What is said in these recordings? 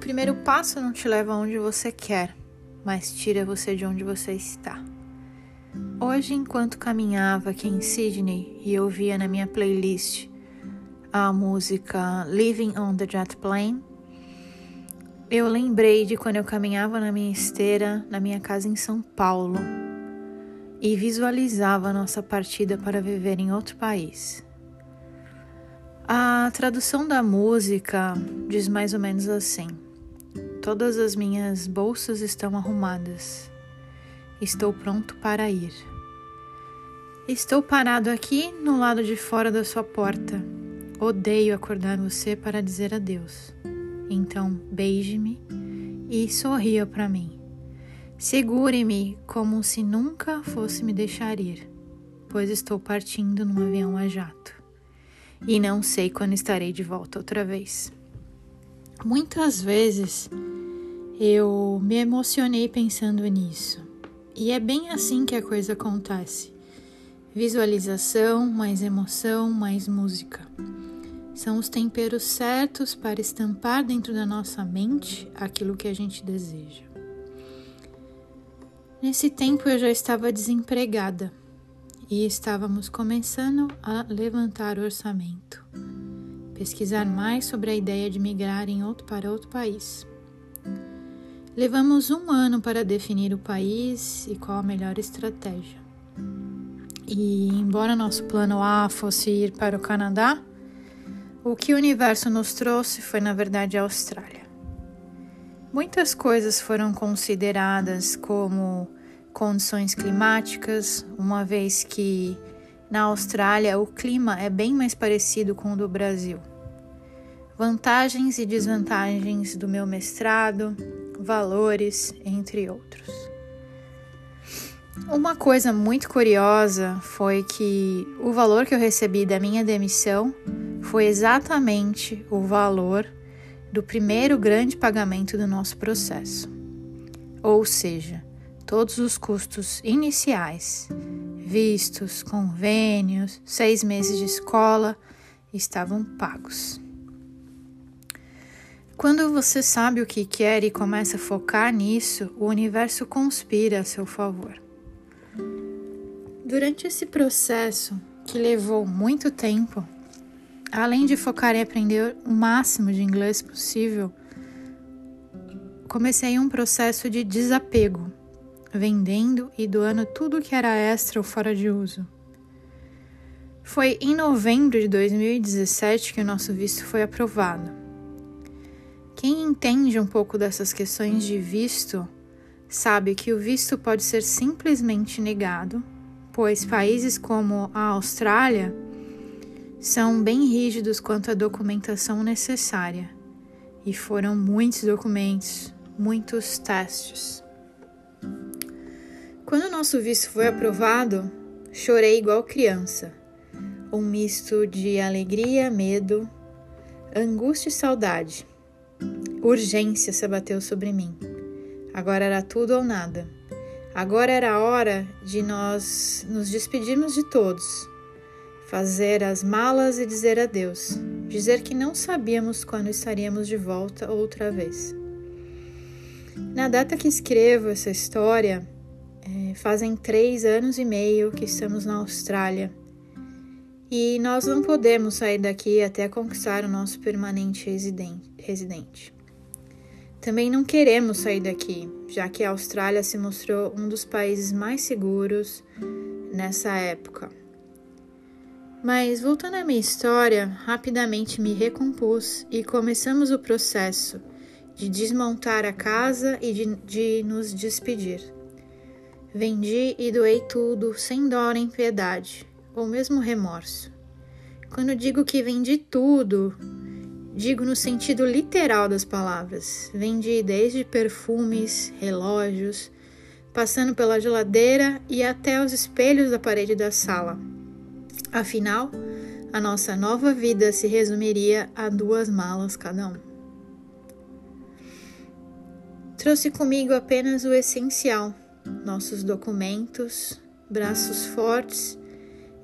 primeiro passo não te leva aonde você quer, mas tira você de onde você está. Hoje, enquanto caminhava aqui em Sydney e ouvia na minha playlist a música Living on the Jet Plane, eu lembrei de quando eu caminhava na minha esteira na minha casa em São Paulo e visualizava a nossa partida para viver em outro país. A tradução da música diz mais ou menos assim: Todas as minhas bolsas estão arrumadas. Estou pronto para ir. Estou parado aqui no lado de fora da sua porta. Odeio acordar você para dizer adeus. Então, beije-me e sorria para mim. Segure-me como se nunca fosse me deixar ir, pois estou partindo num avião a jato e não sei quando estarei de volta outra vez. Muitas vezes eu me emocionei pensando nisso, e é bem assim que a coisa acontece. Visualização, mais emoção, mais música. São os temperos certos para estampar dentro da nossa mente aquilo que a gente deseja. Nesse tempo eu já estava desempregada e estávamos começando a levantar o orçamento, pesquisar mais sobre a ideia de migrar em outro, para outro país. Levamos um ano para definir o país e qual a melhor estratégia. E, embora nosso plano A fosse ir para o Canadá, o que o universo nos trouxe foi, na verdade, a Austrália. Muitas coisas foram consideradas como condições climáticas, uma vez que na Austrália o clima é bem mais parecido com o do Brasil. Vantagens e desvantagens do meu mestrado, valores, entre outros. Uma coisa muito curiosa foi que o valor que eu recebi da minha demissão foi exatamente o valor do primeiro grande pagamento do nosso processo. Ou seja, todos os custos iniciais, vistos, convênios, seis meses de escola, estavam pagos. Quando você sabe o que quer e começa a focar nisso, o universo conspira a seu favor. Durante esse processo, que levou muito tempo, além de focar em aprender o máximo de inglês possível, comecei um processo de desapego vendendo e doando tudo que era extra ou fora de uso. Foi em novembro de 2017 que o nosso visto foi aprovado. Quem entende um pouco dessas questões de visto sabe que o visto pode ser simplesmente negado, pois países como a Austrália são bem rígidos quanto à documentação necessária e foram muitos documentos, muitos testes. Quando o nosso visto foi aprovado, chorei igual criança. Um misto de alegria, medo, angústia e saudade. Urgência se abateu sobre mim. Agora era tudo ou nada. Agora era a hora de nós nos despedirmos de todos, fazer as malas e dizer adeus, dizer que não sabíamos quando estaríamos de volta outra vez. Na data que escrevo essa história, é, fazem três anos e meio que estamos na Austrália e nós não podemos sair daqui até conquistar o nosso permanente residente. Também não queremos sair daqui, já que a Austrália se mostrou um dos países mais seguros nessa época. Mas voltando à minha história, rapidamente me recompus e começamos o processo de desmontar a casa e de, de nos despedir. Vendi e doei tudo sem dó nem piedade, ou mesmo remorso. Quando digo que vendi tudo, digo no sentido literal das palavras. Vendi desde perfumes, relógios, passando pela geladeira e até os espelhos da parede da sala. Afinal, a nossa nova vida se resumiria a duas malas cada um. Trouxe comigo apenas o essencial nossos documentos, braços fortes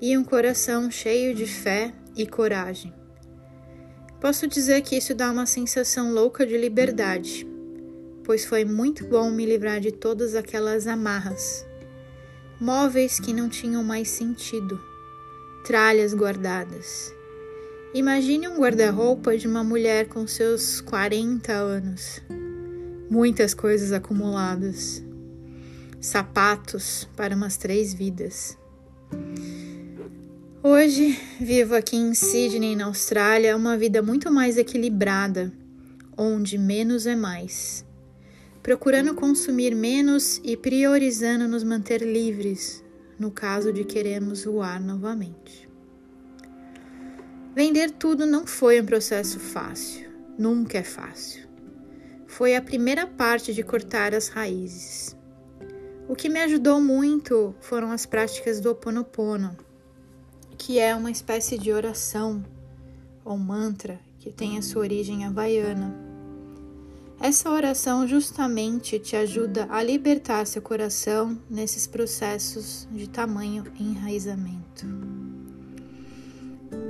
e um coração cheio de fé e coragem. Posso dizer que isso dá uma sensação louca de liberdade, pois foi muito bom me livrar de todas aquelas amarras, móveis que não tinham mais sentido, tralhas guardadas. Imagine um guarda-roupa de uma mulher com seus 40 anos, muitas coisas acumuladas, sapatos para umas três vidas. Hoje vivo aqui em Sydney, na Austrália, uma vida muito mais equilibrada, onde menos é mais. Procurando consumir menos e priorizando nos manter livres, no caso de queremos voar novamente. Vender tudo não foi um processo fácil, nunca é fácil. Foi a primeira parte de cortar as raízes. O que me ajudou muito foram as práticas do Ho Oponopono que é uma espécie de oração ou mantra que tem a sua origem havaiana. Essa oração justamente te ajuda a libertar seu coração nesses processos de tamanho enraizamento.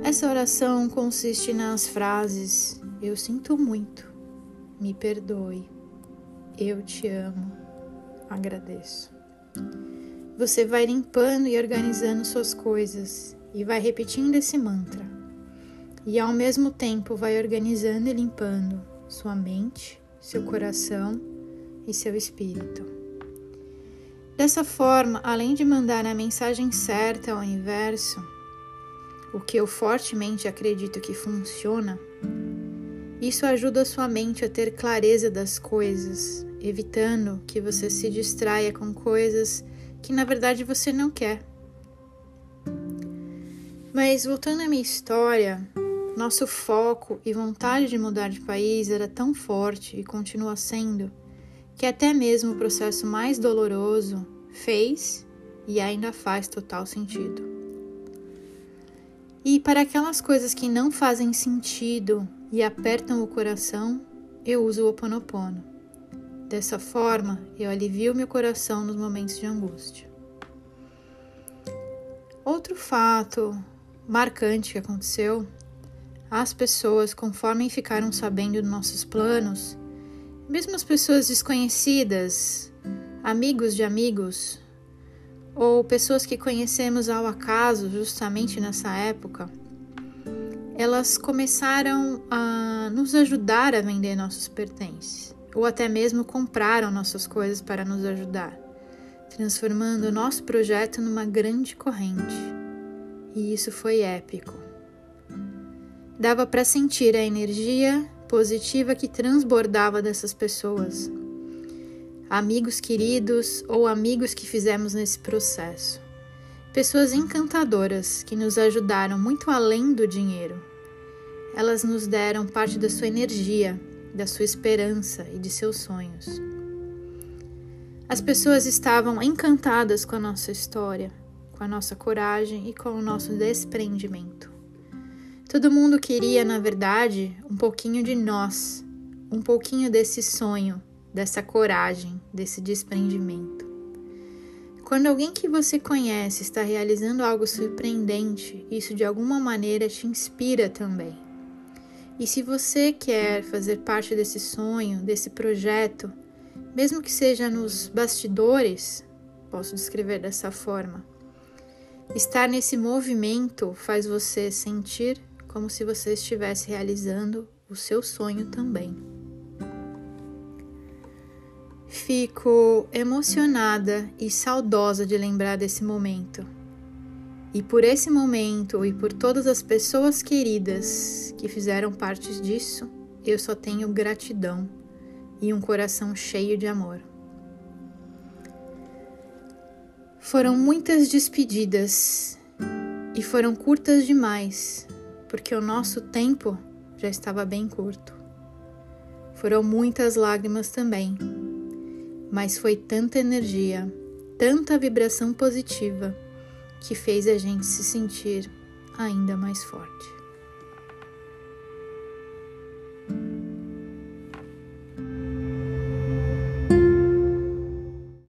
Essa oração consiste nas frases: Eu sinto muito, me perdoe, eu te amo, agradeço. Você vai limpando e organizando suas coisas e vai repetindo esse mantra. E ao mesmo tempo vai organizando e limpando sua mente, seu coração e seu espírito. Dessa forma, além de mandar a mensagem certa ao universo, o que eu fortemente acredito que funciona, isso ajuda a sua mente a ter clareza das coisas, evitando que você se distraia com coisas que na verdade você não quer. Mas voltando à minha história, nosso foco e vontade de mudar de país era tão forte e continua sendo que até mesmo o processo mais doloroso fez e ainda faz total sentido. E para aquelas coisas que não fazem sentido e apertam o coração, eu uso o Oponopono. Dessa forma, eu alivio meu coração nos momentos de angústia. Outro fato marcante que aconteceu, as pessoas, conforme ficaram sabendo dos nossos planos, mesmo as pessoas desconhecidas, amigos de amigos, ou pessoas que conhecemos ao acaso justamente nessa época, elas começaram a nos ajudar a vender nossos pertences, ou até mesmo compraram nossas coisas para nos ajudar, transformando o nosso projeto numa grande corrente e isso foi épico. Dava para sentir a energia positiva que transbordava dessas pessoas. Amigos queridos ou amigos que fizemos nesse processo. Pessoas encantadoras que nos ajudaram muito além do dinheiro. Elas nos deram parte da sua energia, da sua esperança e de seus sonhos. As pessoas estavam encantadas com a nossa história com a nossa coragem e com o nosso desprendimento. Todo mundo queria, na verdade, um pouquinho de nós, um pouquinho desse sonho, dessa coragem, desse desprendimento. Quando alguém que você conhece está realizando algo surpreendente, isso de alguma maneira te inspira também. E se você quer fazer parte desse sonho, desse projeto, mesmo que seja nos bastidores, posso descrever dessa forma, Estar nesse movimento faz você sentir como se você estivesse realizando o seu sonho também. Fico emocionada e saudosa de lembrar desse momento. E por esse momento e por todas as pessoas queridas que fizeram parte disso, eu só tenho gratidão e um coração cheio de amor. Foram muitas despedidas e foram curtas demais, porque o nosso tempo já estava bem curto. Foram muitas lágrimas também, mas foi tanta energia, tanta vibração positiva que fez a gente se sentir ainda mais forte.